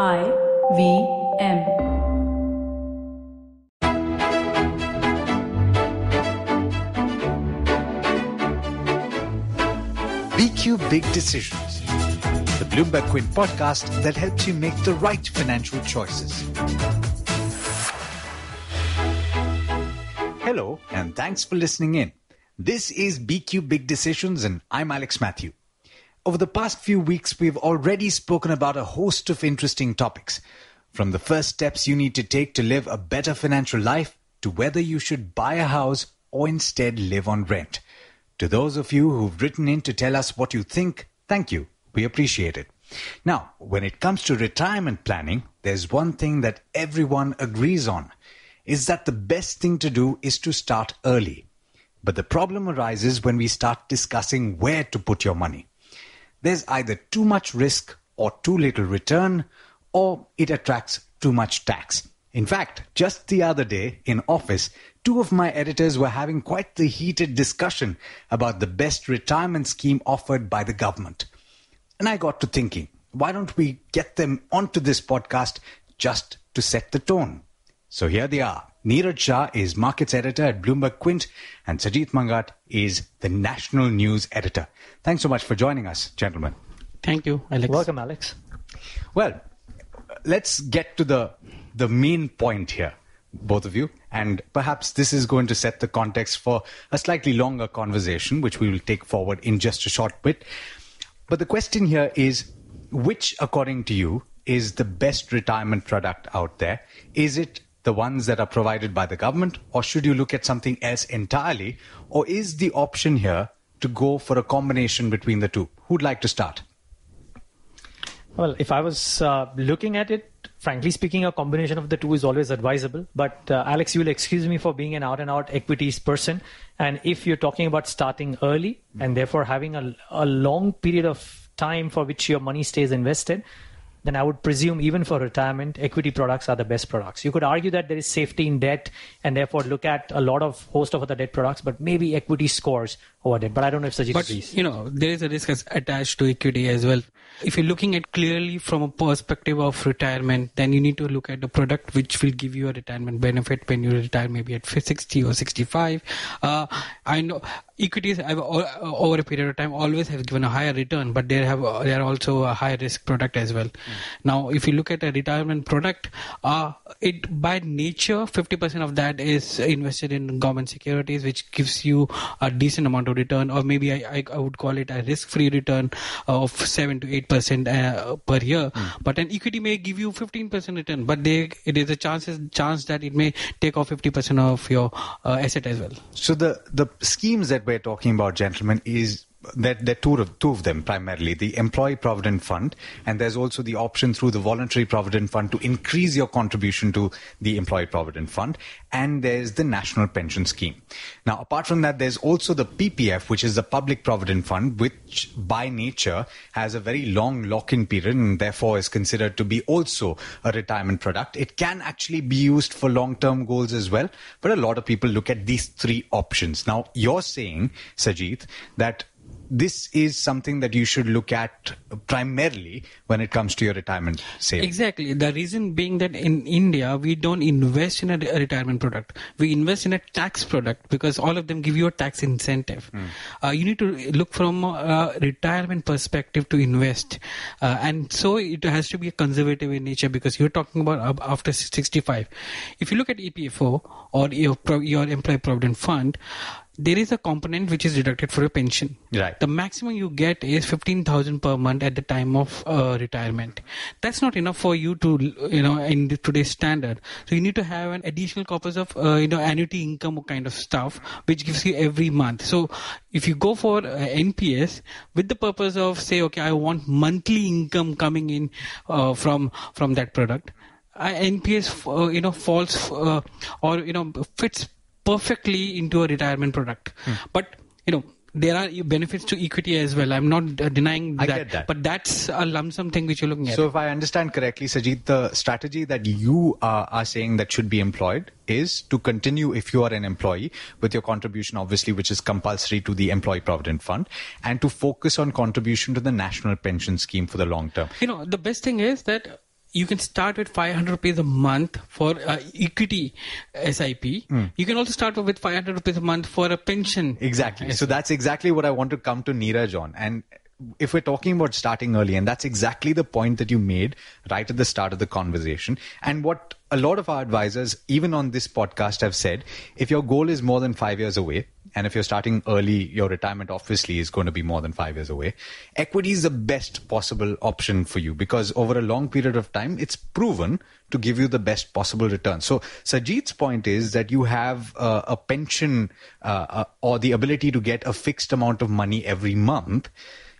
I V M. BQ Big Decisions, the Bloomberg Quint podcast that helps you make the right financial choices. Hello, and thanks for listening in. This is BQ Big Decisions, and I'm Alex Matthew. Over the past few weeks, we've already spoken about a host of interesting topics. From the first steps you need to take to live a better financial life to whether you should buy a house or instead live on rent. To those of you who've written in to tell us what you think, thank you. We appreciate it. Now, when it comes to retirement planning, there's one thing that everyone agrees on is that the best thing to do is to start early. But the problem arises when we start discussing where to put your money there's either too much risk or too little return, or it attracts too much tax. In fact, just the other day in office, two of my editors were having quite the heated discussion about the best retirement scheme offered by the government. And I got to thinking, why don't we get them onto this podcast just to set the tone? So here they are. Neeraj Shah is markets editor at Bloomberg Quint, and Sajith Mangat is the national news editor. Thanks so much for joining us, gentlemen. Thank you, Alex. Welcome, Alex. Well, let's get to the the main point here, both of you, and perhaps this is going to set the context for a slightly longer conversation, which we will take forward in just a short bit. But the question here is, which, according to you, is the best retirement product out there? Is it the ones that are provided by the government, or should you look at something else entirely? Or is the option here to go for a combination between the two? Who'd like to start? Well, if I was uh, looking at it, frankly speaking, a combination of the two is always advisable. But uh, Alex, you will excuse me for being an out and out equities person. And if you're talking about starting early and therefore having a, a long period of time for which your money stays invested, then I would presume even for retirement, equity products are the best products. You could argue that there is safety in debt and therefore look at a lot of host of other debt products, but maybe equity scores debt. But I don't know if Sajid But agrees. you know, there is a risk as attached to equity as well. If you're looking at clearly from a perspective of retirement, then you need to look at the product which will give you a retirement benefit when you retire, maybe at 60 or 65. Uh, I know equities have, over a period of time always have given a higher return, but they have they are also a high risk product as well. Now, if you look at a retirement product, uh, it by nature 50% of that is invested in government securities, which gives you a decent amount of return, or maybe I, I, I would call it a risk-free return of seven to eight percent uh, per year. But an equity may give you 15% return, but they, it is a chances chance that it may take off 50% of your uh, asset as well. So the the schemes that we're talking about, gentlemen, is that there are two of two of them primarily: the Employee Provident Fund, and there's also the option through the Voluntary Provident Fund to increase your contribution to the Employee Provident Fund, and there's the National Pension Scheme. Now, apart from that, there's also the PPF, which is the Public Provident Fund, which by nature has a very long lock-in period and therefore is considered to be also a retirement product. It can actually be used for long-term goals as well, but a lot of people look at these three options. Now, you're saying, Sajid, that this is something that you should look at primarily when it comes to your retirement savings. Exactly. The reason being that in India, we don't invest in a, re- a retirement product. We invest in a tax product because all of them give you a tax incentive. Uh, you need to look from a retirement perspective to invest. Uh, and so it has to be conservative in nature because you're talking about after 65. If you look at EPFO or your, your employee provident fund, there is a component which is deducted for your pension. Right. The maximum you get is 15,000 per month at the time of uh, retirement. That's not enough for you to, you know, in today's standard. So you need to have an additional corpus of, uh, you know, annuity income kind of stuff, which gives you every month. So if you go for uh, NPS with the purpose of say, okay, I want monthly income coming in uh, from from that product. Uh, NPS, uh, you know, falls uh, or you know fits perfectly into a retirement product. But you know there are benefits to equity as well. I'm not denying that, that. but that's a lump sum thing which you're looking at. So, if I understand correctly, Sajid, the strategy that you uh, are saying that should be employed is to continue, if you are an employee, with your contribution, obviously, which is compulsory to the Employee Provident Fund, and to focus on contribution to the National Pension Scheme for the long term. you know the best thing is that you can start with 500 rupees a month for uh, equity SIP. You can also start with 500 rupees a month for a pension. Exactly. So that's exactly what I want to come to Neeraj on. And if we're talking about starting early, and that's exactly the point that you made right at the start of the conversation, and what a lot of our advisors, even on this podcast, have said if your goal is more than five years away, and if you're starting early, your retirement obviously is going to be more than five years away. Equity is the best possible option for you because over a long period of time, it's proven to give you the best possible return. So Sajid's point is that you have uh, a pension uh, uh, or the ability to get a fixed amount of money every month.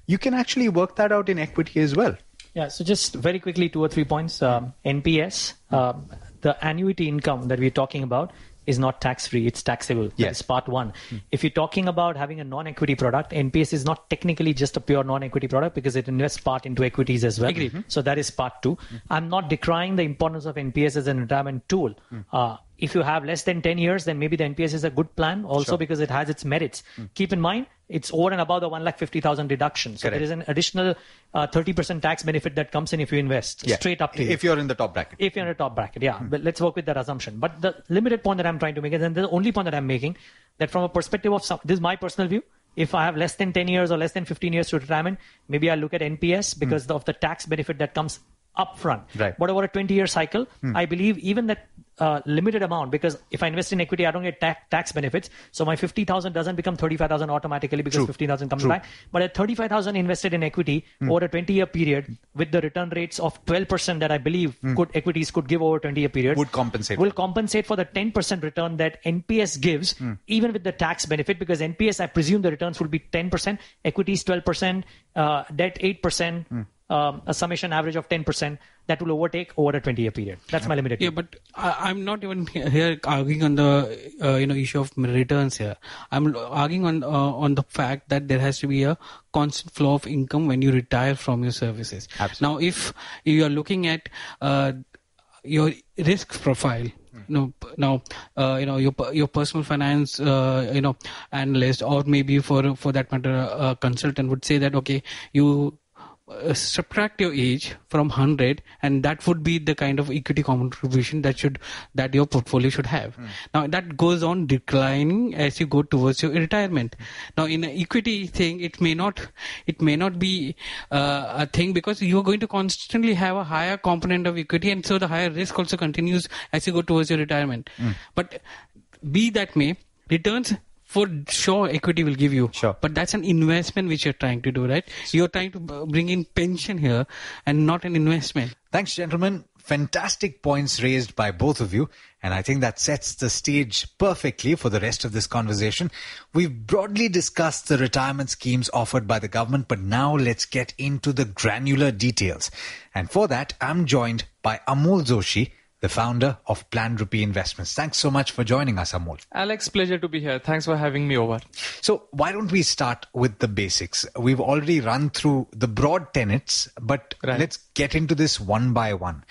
You can actually work that out in equity as well. Yeah, so just very quickly, two or three points. Um, NPS, um, the annuity income that we're talking about is not tax free, it's taxable. Yes. That's part one. Hmm. If you're talking about having a non equity product, NPS is not technically just a pure non equity product because it invests part into equities as well. Agreed. Hmm. So that is part two. Hmm. I'm not decrying the importance of NPS as an retirement tool. Uh, if you have less than 10 years, then maybe the NPS is a good plan also because it has its merits. Keep in mind, it's over and above the 1,50,000 deduction. So Correct. there is an additional uh, 30% tax benefit that comes in if you invest straight up to you If you're in the top bracket. if you're in a top bracket, yeah. Hmm. But let's work with that assumption. But the limited point that I'm trying to make is, and the only point that I'm making, that from a perspective of some, this is my personal view. If I have less than 10 years or less than 15 years to retirement, maybe I'll look at NPS hmm. because of the tax benefit that comes upfront. Right. But over a 20 year cycle, hmm. I believe even that uh, limited amount, because if I invest in equity, I don't get ta- tax benefits. So my 50,000 doesn't become 35,000 automatically because True. 15,000 comes True. back. But at 35,000 invested in equity over a 20 year period with the return rates of 12% that I believe could equities could give over 20 year period Would compensate. will compensate for the 10% return that NPS gives, even with the tax benefit, because NPS, I presume the returns will be 10%, equities 12%, uh, debt 8%, um, a summation average of 10% that will overtake over a 20 year period. That's my limited. Yeah, view. but I, I'm not even here arguing on the uh, you know issue of returns here. I'm arguing on uh, on the fact that there has to be a constant flow of income when you retire from your services. Absolutely. Now, if you are looking at uh, your risk profile. You know, now uh, you know your your personal finance uh, you know analyst or maybe for for that matter a consultant would say that okay you uh, subtract your age from 100 and that would be the kind of equity contribution that should that your portfolio should have. Now that goes on declining as you go towards your retirement. Now in an equity thing it may not it may not be uh, a thing because you are going to constantly have a higher component of equity and so the higher risk also continues as you go towards your retirement. But be that may returns for sure equity will give you Sure. but that's an investment which you're trying to do right you're trying to bring in pension here and not an investment Thanks, gentlemen. Fantastic points raised by both of you. And I think that sets the stage perfectly for the rest of this conversation. We've broadly discussed the retirement schemes offered by the government, but now let's get into the granular details. And for that, I'm joined by Amol Joshi, the founder of PlanRupee Investments. Thanks so much for joining us, Amol. Alex, pleasure to be here. Thanks for having me over. So why don't we start with the basics? We've already run through the broad tenets, but Right. let's get into this one by one.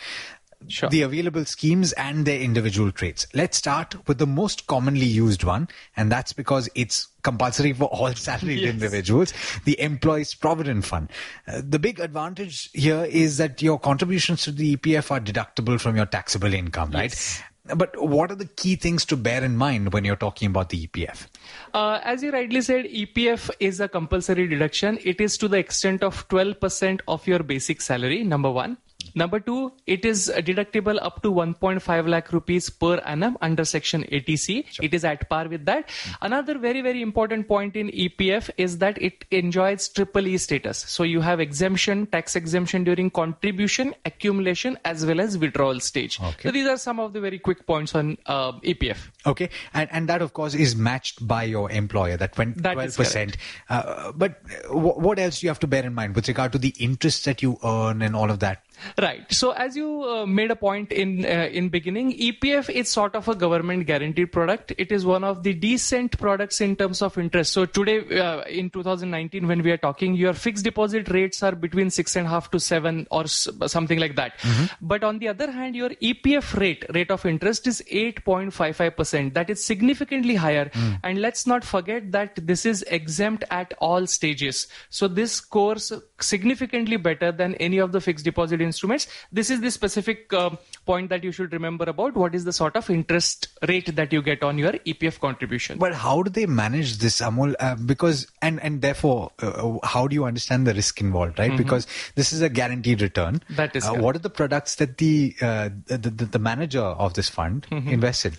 Sure. The available schemes and their individual traits. Let's start with the most commonly used one, and that's because it's compulsory for all salaried Yes. individuals, the Employees Provident Fund. Uh, the big advantage here is that your contributions to the EPF are deductible from your taxable income, right? Yes. But what are the key things to bear in mind when you're talking about the EPF? Uh, as you rightly said, EPF is a compulsory deduction. It is to the extent of 12% of your basic salary, number one. Number two, it is deductible up to 1.5 lakh rupees per annum under section 80C. It is at par with that. Another very, very important point in EPF is that it enjoys triple E status. So you have exemption, tax exemption during contribution, accumulation, as well as withdrawal stage. Okay. So these are some of the very quick points on uh, EPF. Okay, and and that of course is matched by your employer. That twelve That is percent. Uh, but wh- what else do you have to bear in mind with regard to the interest that you earn and all of that? Right. So as you uh, made a point in uh, in beginning, EPF is sort of a government guaranteed product. It is one of the decent products in terms of interest. So today, uh, in 2019, when we are talking, your fixed deposit rates are between six and a half to seven or s- something like that. But on the other hand, your EPF rate rate of interest is 8.55 percent. That is significantly higher. And let's not forget that this is exempt at all stages. So this course significantly better than any of the fixed deposit instruments. This is the specific uh, point that you should remember about what is the sort of interest rate that you get on your EPF contribution. But how do they manage this, Amol? Uh, because and and therefore, uh, how do you understand the risk involved, right? Because this is a guaranteed return. Mm-hmm. That is Uh, what are the products that the, uh, the, the the manager of this fund Mm-hmm. invests in?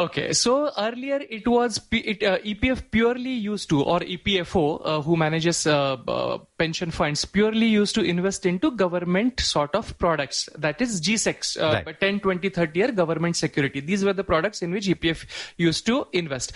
Okay, so earlier it was P- it, uh, EPF purely used to, or EPFO, uh, who manages uh, uh, pension funds, purely used to invest into government sort of products. That is GSECs, uh, Right. 10, 20, 30 year government security. These were the products in which EPF used to invest.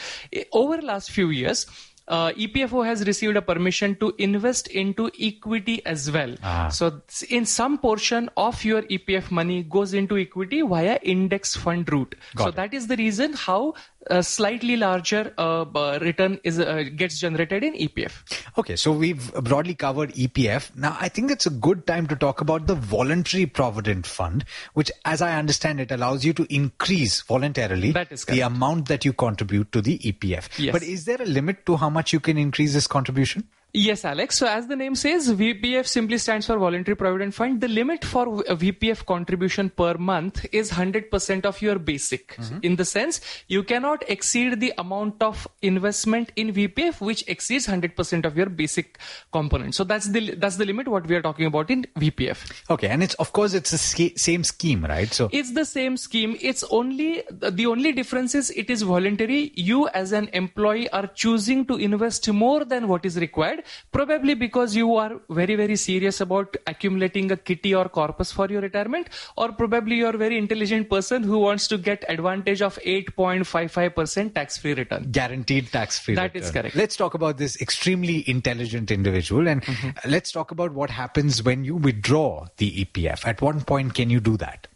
Over last few years, uh, EPFO has received a permission to invest into equity as well. Ah. So in some portion of your EPF money goes into equity via index fund route. Got so it. that is the reason how a slightly larger uh, return is uh, gets generated in EPF. Okay, so we've broadly covered EPF. Now, I think it's a good time to talk about the voluntary provident fund, which, as I understand it, allows you to increase voluntarily the amount that you contribute to the EPF. Yes. But is there a limit to how much you can increase this contribution? Yes, Alex. So as the name says, VPF simply stands for Voluntary Provident Fund. The limit for VPF uh, contribution per month is 100% of your basic. Mm-hmm. In the sense, you cannot exceed the amount of investment in VPF which exceeds 100% of your basic component. So that's the that's the limit what we are talking about in VPF. Okay, and it's of course it's the sca- same scheme, right? So It's the same scheme. It's only the only difference is it is voluntary. You as an employee are choosing to invest more than what is required, probably because you are very very serious about accumulating a kitty or corpus for your retirement, or probably you're a very intelligent person who wants to get advantage of 8.55% tax-free return. guaranteed tax free. That is correct. Let's talk about this extremely intelligent individual and Mm-hmm. let's talk about what happens when you withdraw the EPF. At one point, can you do that?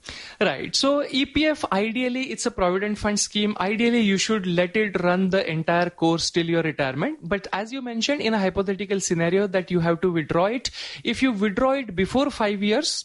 Right. So EPF, ideally, it's a provident fund scheme. Ideally, you should let it run the entire course till your retirement. But as you mentioned, in a hypothetical scenario that you have to withdraw it, if you withdraw it before five years,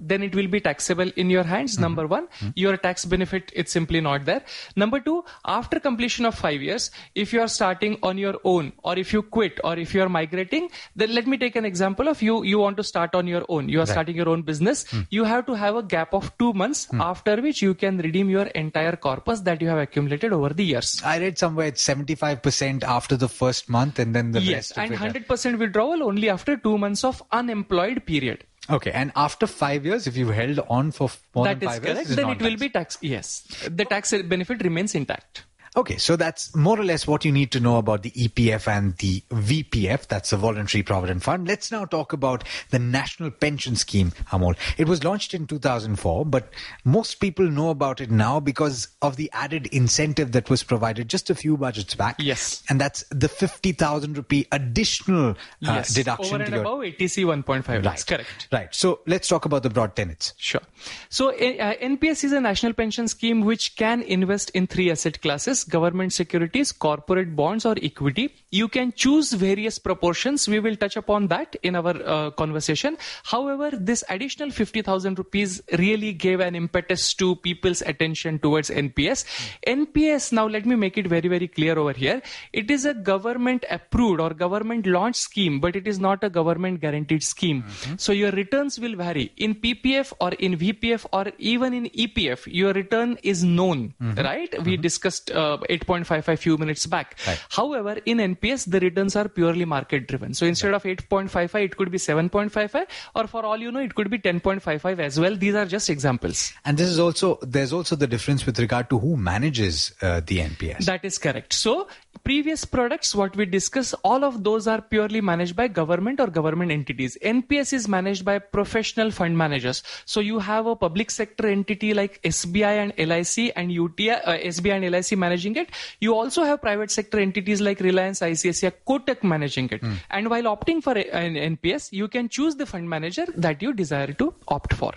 then it will be taxable in your hands. Mm-hmm. Number one, mm-hmm. your tax benefit it's simply not there. Number two, after completion of five years, if you are starting on your own, or if you quit, or if you are migrating, then let me take an example of you. You want to start on your own. You are starting your own business. Mm. You have to have a gap of two months, mm. after which you can redeem your entire corpus that you have accumulated over the years. I read somewhere it's 75% after the first month and then the Yes, rest of and it. 100% withdrawal only after two months of unemployed period. Okay, and after five years, if you've held on for more That than five correct. years, it's Then not it will be tax. Yes, the tax benefit remains intact. Okay, so that's more or less what you need to know about the EPF and the VPF. That's the Voluntary Provident Fund. Let's now talk about the National Pension Scheme, Amol. It was launched in 2004, but most people know about it now because of the added incentive that was provided just a few budgets back. Yes. And that's the 50,000 rupee additional uh, yes, deduction over to and your... above 80C 1.5 lakhs. Correct. Right. So let's talk about the broad tenets. Sure. So uh, NPS is a national pension scheme which can invest in three asset classes: government securities, corporate bonds, or equity. You can choose various proportions. We will touch upon that in our uh, conversation. However, this additional 50,000 rupees really gave an impetus to people's attention towards NPS. NPS, now let me make it very, very clear over here. It is a government approved or government launched scheme, but it is not a government guaranteed scheme. So your returns will vary. In PPF or in VPF or even in EPF, your return is known, right? We discussed uh, 8.55 few minutes back. Right. However, in NPS, the returns are purely market driven. So instead of 8.55, it could be 7.55, or for all you know, it could be 10.55 as well. These are just examples. And this is also, there's also the difference with regard to who manages uh, the NPS. That is correct. So, previous products, what we discuss, all of those are purely managed by government or government entities. NPS is managed by professional fund managers. So, you have a public sector entity like SBI and LIC and UTI, uh, SBI and LIC managing it. You also have private sector entities like Reliance, ICICI, Kotak managing it. And while opting for an NPS, you can choose the fund manager that you desire to opt for.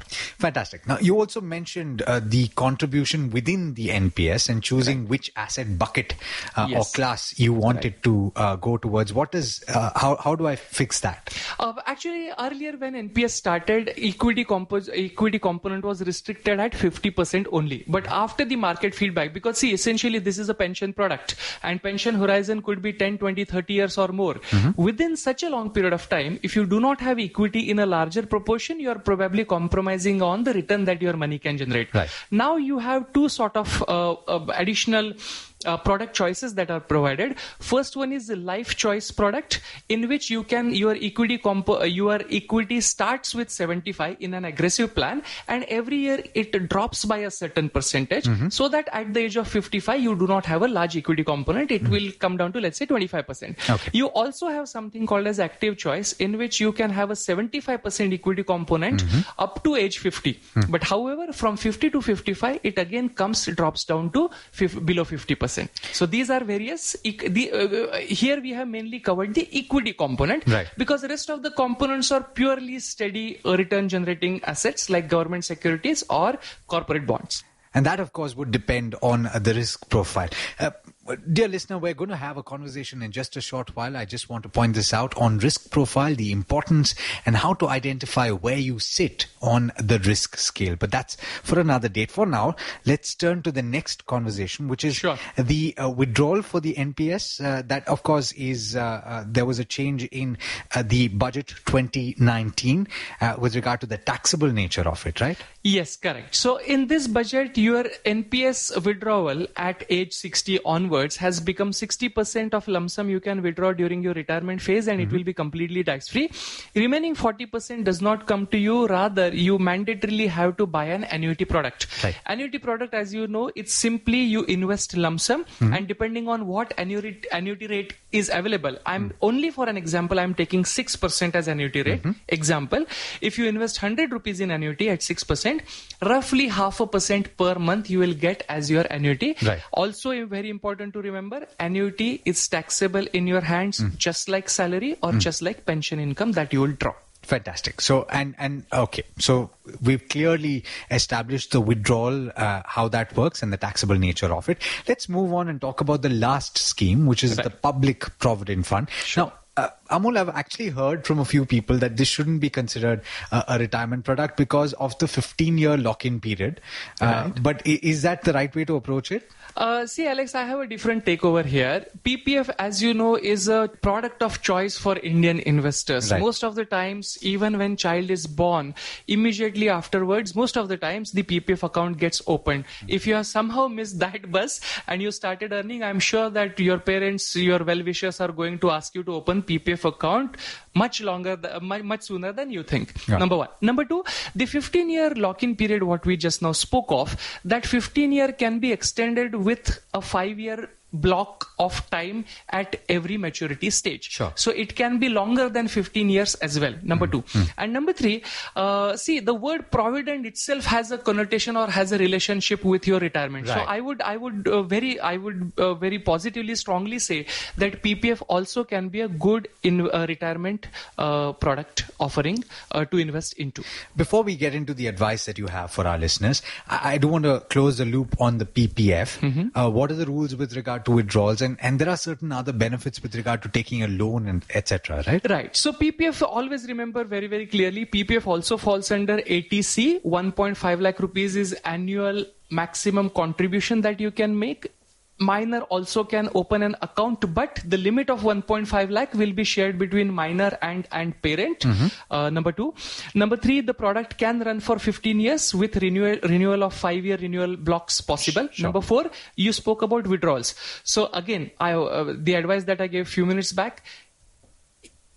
Fantastic. Now, you also mentioned uh, the contribution within the NPS and choosing which asset bucket uh, Yes. or class you wanted to uh, go towards. What is, uh, how, how do I fix that? Uh, actually, earlier when NPS started, equity compos- equity component was restricted at 50% only. But after the market feedback, because see, essentially this is a pension product, and pension horizon could be 10, 10, 20, 30 years or more. Within such a long period of time, if you do not have equity in a larger proportion, you are probably compromising on the return that your money can generate. Right. Now you have two sort of uh, uh, additional uh, product choices that are provided. First one is the life choice product, in which you can your equity compo- uh, your equity starts with 75 in an aggressive plan, and every year it drops by a certain percentage, so that at the age of 55 you do not have a large equity component. It will come down to let's say 25 percent. Okay. You also have something called as active choice, in which you can have a 75% equity component up to age 50. But however, from 50 to 55, it again comes drops down to below 50%. So these are various. The, uh, uh, here we have mainly covered the equity component Right. because the rest of the components are purely steady return generating assets like government securities or corporate bonds. And that, of course, would depend on the risk profile. Uh, dear listener, we're going to have a conversation in just a short while. I just want to point this out on risk profile, the importance, and how to identify where you sit on the risk scale. But that's for another date. For now, let's turn to the next conversation, which is Sure. the uh, withdrawal for the NPS. Uh, that, of course, is uh, uh, there was a change in uh, the budget 2019 uh, with regard to the taxable nature of it, right? Yes, correct. So in this budget, your NPS withdrawal at age 60 onwards has become 60% of lump sum you can withdraw during your retirement phase and it mm-hmm. will be completely tax free. Remaining 40% does not come to you. Rather, you mandatorily have to buy an annuity product. Right. Annuity product, as you know, it's simply you invest lump sum mm-hmm. and depending on what annuity, annuity rate is available. I'm mm-hmm. only for an example, I'm taking 6% as annuity rate. Example, if you invest 100 rupees in annuity at 6%, roughly half a percent per month you will get as your annuity. Right. Also, very important to remember, annuity is taxable in your hands just like salary or just like pension income that you will draw. Fantastic. So and and okay. So we've clearly established the withdrawal, uh, how that works, and the taxable nature of it. Let's move on and talk about the last scheme, which is the public provident fund. Now. Uh, Amol, I've actually heard from a few people that this shouldn't be considered uh, a retirement product because of the 15 year lock in period. Uh, But is that the right way to approach it? Uh, see, Alex, I have a different take over here. PPF, as you know, is a product of choice for Indian investors. Right. Most of the times, even when child is born, immediately afterwards, most of the times the PPF account gets opened. If you have somehow missed that bus and you started earning, I'm sure that your parents, your well-wishers are going to ask you to open PPF account much longer, th- much, sooner than you think. Yeah. Number one. Number two, the 15 year lock in period, what we just now spoke of, that 15 year can be extended with a five year block of time at every maturity stage. Sure. So it can be longer than 15 years as well. Number two. And number three, uh, see, the word provident itself has a connotation or has a relationship with your retirement. Right. So I would, I would uh, very, I would uh, very positively, strongly say that PPF also can be a good in uh, retirement uh, product offering uh, to invest into. Before we get into the advice that you have for our listeners, I, I do want to close the loop on the PPF. Mm-hmm. What are the rules with regard to withdrawals, and and there are certain other benefits with regard to taking a loan and etc. Right? Right. So PPF always remember very very clearly. PPF also falls under 80C. 1.5 lakh rupees is annual maximum contribution that you can make. Minor also can open an account, but the limit of 1.5 lakh will be shared between minor and and parent. Uh, number two, number three, the product can run for 15 years with renewal renewal of five year renewal blocks possible. Sure. Number four, you spoke about withdrawals. So again, I uh, the advice that I gave few minutes back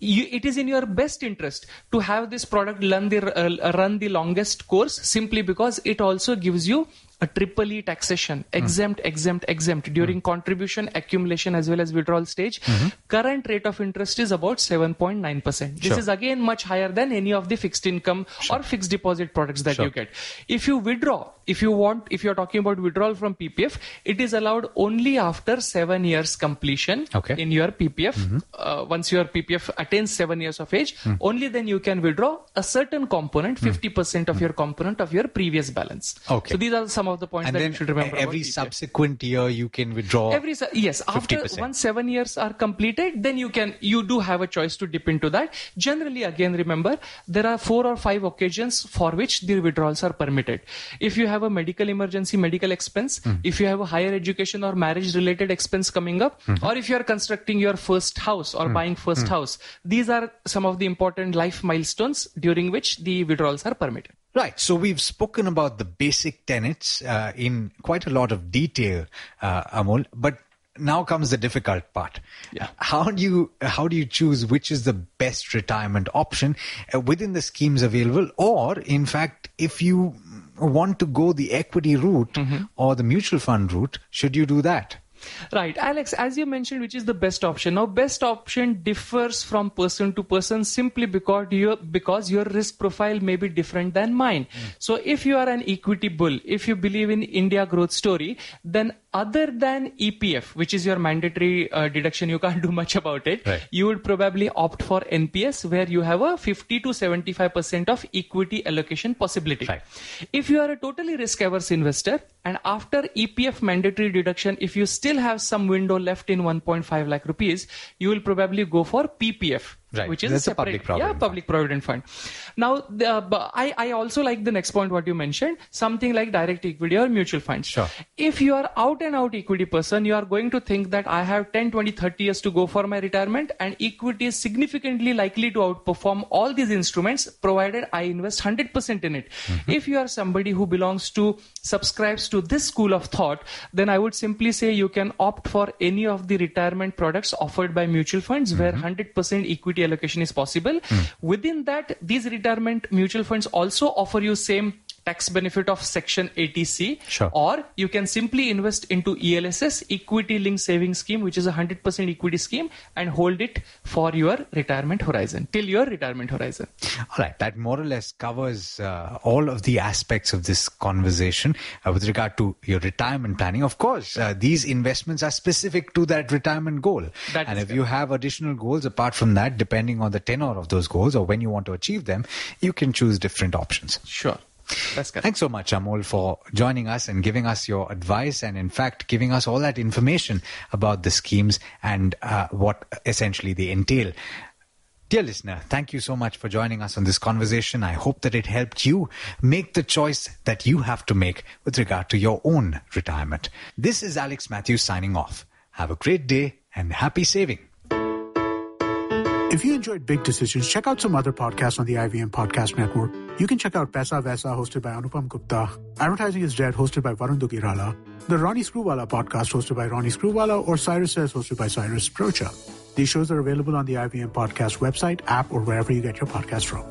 you, it is in your best interest to have this product run the uh, run the longest course simply because it also gives you a triple E taxation hmm. exempt exempt exempt during hmm. contribution accumulation as well as withdrawal stage. Hmm. Current rate of interest is about 7.9% this Sure. is again much higher than any of the fixed income or fixed deposit products that Sure. you get. If you withdraw if you want if you're talking about withdrawal from ppf it is allowed only after 7 years completion Okay. in your ppf mm-hmm. uh, once your ppf attains 7 years of age hmm. only then you can withdraw a certain component hmm. 50% of hmm. your component of your previous balance Okay. so these are some of the points and that you should remember. every subsequent year you can withdraw. Every su- yes, after 50%. once seven years are completed, then you can you do have a choice to dip into that. Generally, again, remember there are four or five occasions for which the withdrawals are permitted. If you have a medical emergency, medical expense, Hmm. if you have a higher education or marriage related expense coming up, Hmm. or if you are constructing your first house or buying first house, these are some of the important life milestones during which the withdrawals are permitted. Right. So we've spoken about the basic tenets uh, in quite a lot of detail, uh, Amol. But now comes the difficult part. Yeah. How do you how do you choose which is the best retirement option uh, within the schemes available, or in fact, if you want to go the equity route mm-hmm. or the mutual fund route, should you do that? Right, Alex, as you mentioned, which is the best option? Now, best option differs from person to person simply because your because your risk profile may be different than mine. Mm. So, if you are an equity bull, if you believe in India growth story, then other than EPF, which is your mandatory uh, deduction, you can't do much about it. Right. You would probably opt for NPS, where you have a 50 to 75 percent of equity allocation possibility. Right. If you are a totally risk averse investor and after EPF mandatory deduction, if you still have some window left in 1.5 lakh rupees, you will probably go for PPF. Right. Which is That's a separate, public provident yeah, fund. public provident fund. Now, the, uh, I, I also like the next point what you mentioned, something like direct equity or mutual funds. Sure. If you are out and out equity person, you are going to think that I have 10, 20, 30 years to go for my retirement and equity is significantly likely to outperform all these instruments provided I invest 100% in it. If you are somebody who belongs to, subscribes to this school of thought, then I would simply say you can opt for any of the retirement products offered by mutual funds where 100% equity allocation is possible. Hmm. Within that, these retirement mutual funds also offer you same tax benefit of section 80c Sure. or you can simply invest into ELSS equity linked savings scheme which is a 100% equity scheme and hold it for your retirement horizon till your retirement horizon All right, that more or less covers uh, all of the aspects of this conversation uh, with regard to your retirement planning. Of course, uh, these investments are specific to that retirement goal. That and if you have additional goals apart from that, depending on the tenor of those goals or when you want to achieve them, you can choose different options. sure that's correct Thanks so much, Amol, for joining us and giving us your advice and, in fact, giving us all that information about the schemes and uh, what essentially they entail. Dear listener, thank you so much for joining us on this conversation. I hope that it helped you make the choice that you have to make with regard to your own retirement. This is Alex Matthews signing off. Have a great day and happy saving. If you enjoyed Big Decisions, check out some other podcasts on the IVM Podcast Network. You can check out Paisa Vaisa, hosted by Anupam Gupta, Advertising is Dead, hosted by Varun Dugirala, the Ronnie Screwvala podcast, hosted by Ronnie Screwvala, or Cyrus Says, hosted by Cyrus Broacha. These shows are available on the IVM Podcast website, app, or wherever you get your podcasts from.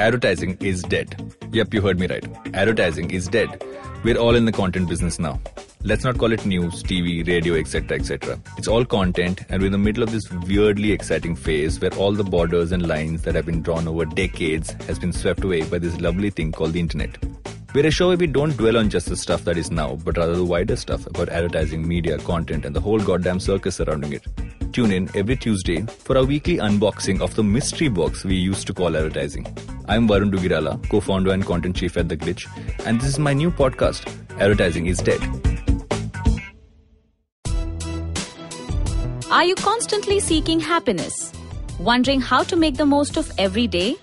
Advertising is dead. Yep, you heard me right. Advertising is dead. We're all in the content business now. Let's not call it news, TV, radio, etc., etc. It's all content, and we're in the middle of this weirdly exciting phase where all the borders and lines that have been drawn over decades has been swept away by this lovely thing called the internet. We're a show where we don't dwell on just the stuff that is now, but rather the wider stuff about advertising, media, content, and the whole goddamn circus surrounding it. Tune in every Tuesday for our weekly unboxing of the mystery box we used to call advertising. I'm Varun Dugirala, co-founder and content chief at The Glitch, and this is my new podcast, Advertising is Dead. Are you constantly seeking happiness? Wondering how to make the most of every day?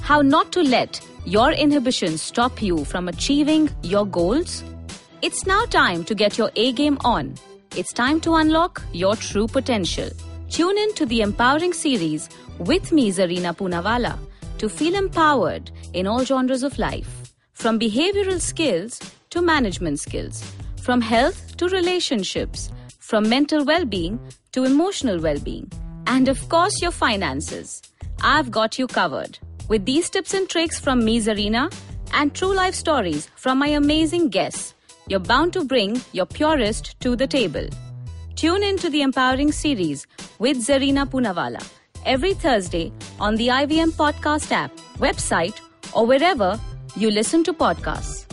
How not to let your inhibitions stop you from achieving your goals? It's now time to get your A game on. It's time to unlock your true potential. Tune in to the Empowering series with me, Zarina Poonawala, to feel empowered in all genres of life. From behavioral skills to management skills, from health to relationships, from mental well being to emotional well being, and of course, your finances. I've got you covered. With these tips and tricks from me, Zarina, and true life stories from my amazing guests, you're bound to bring your purest to the table. Tune in to the Empowering series with Zarina Poonawala every Thursday on the IVM Podcast app, website, or wherever you listen to podcasts.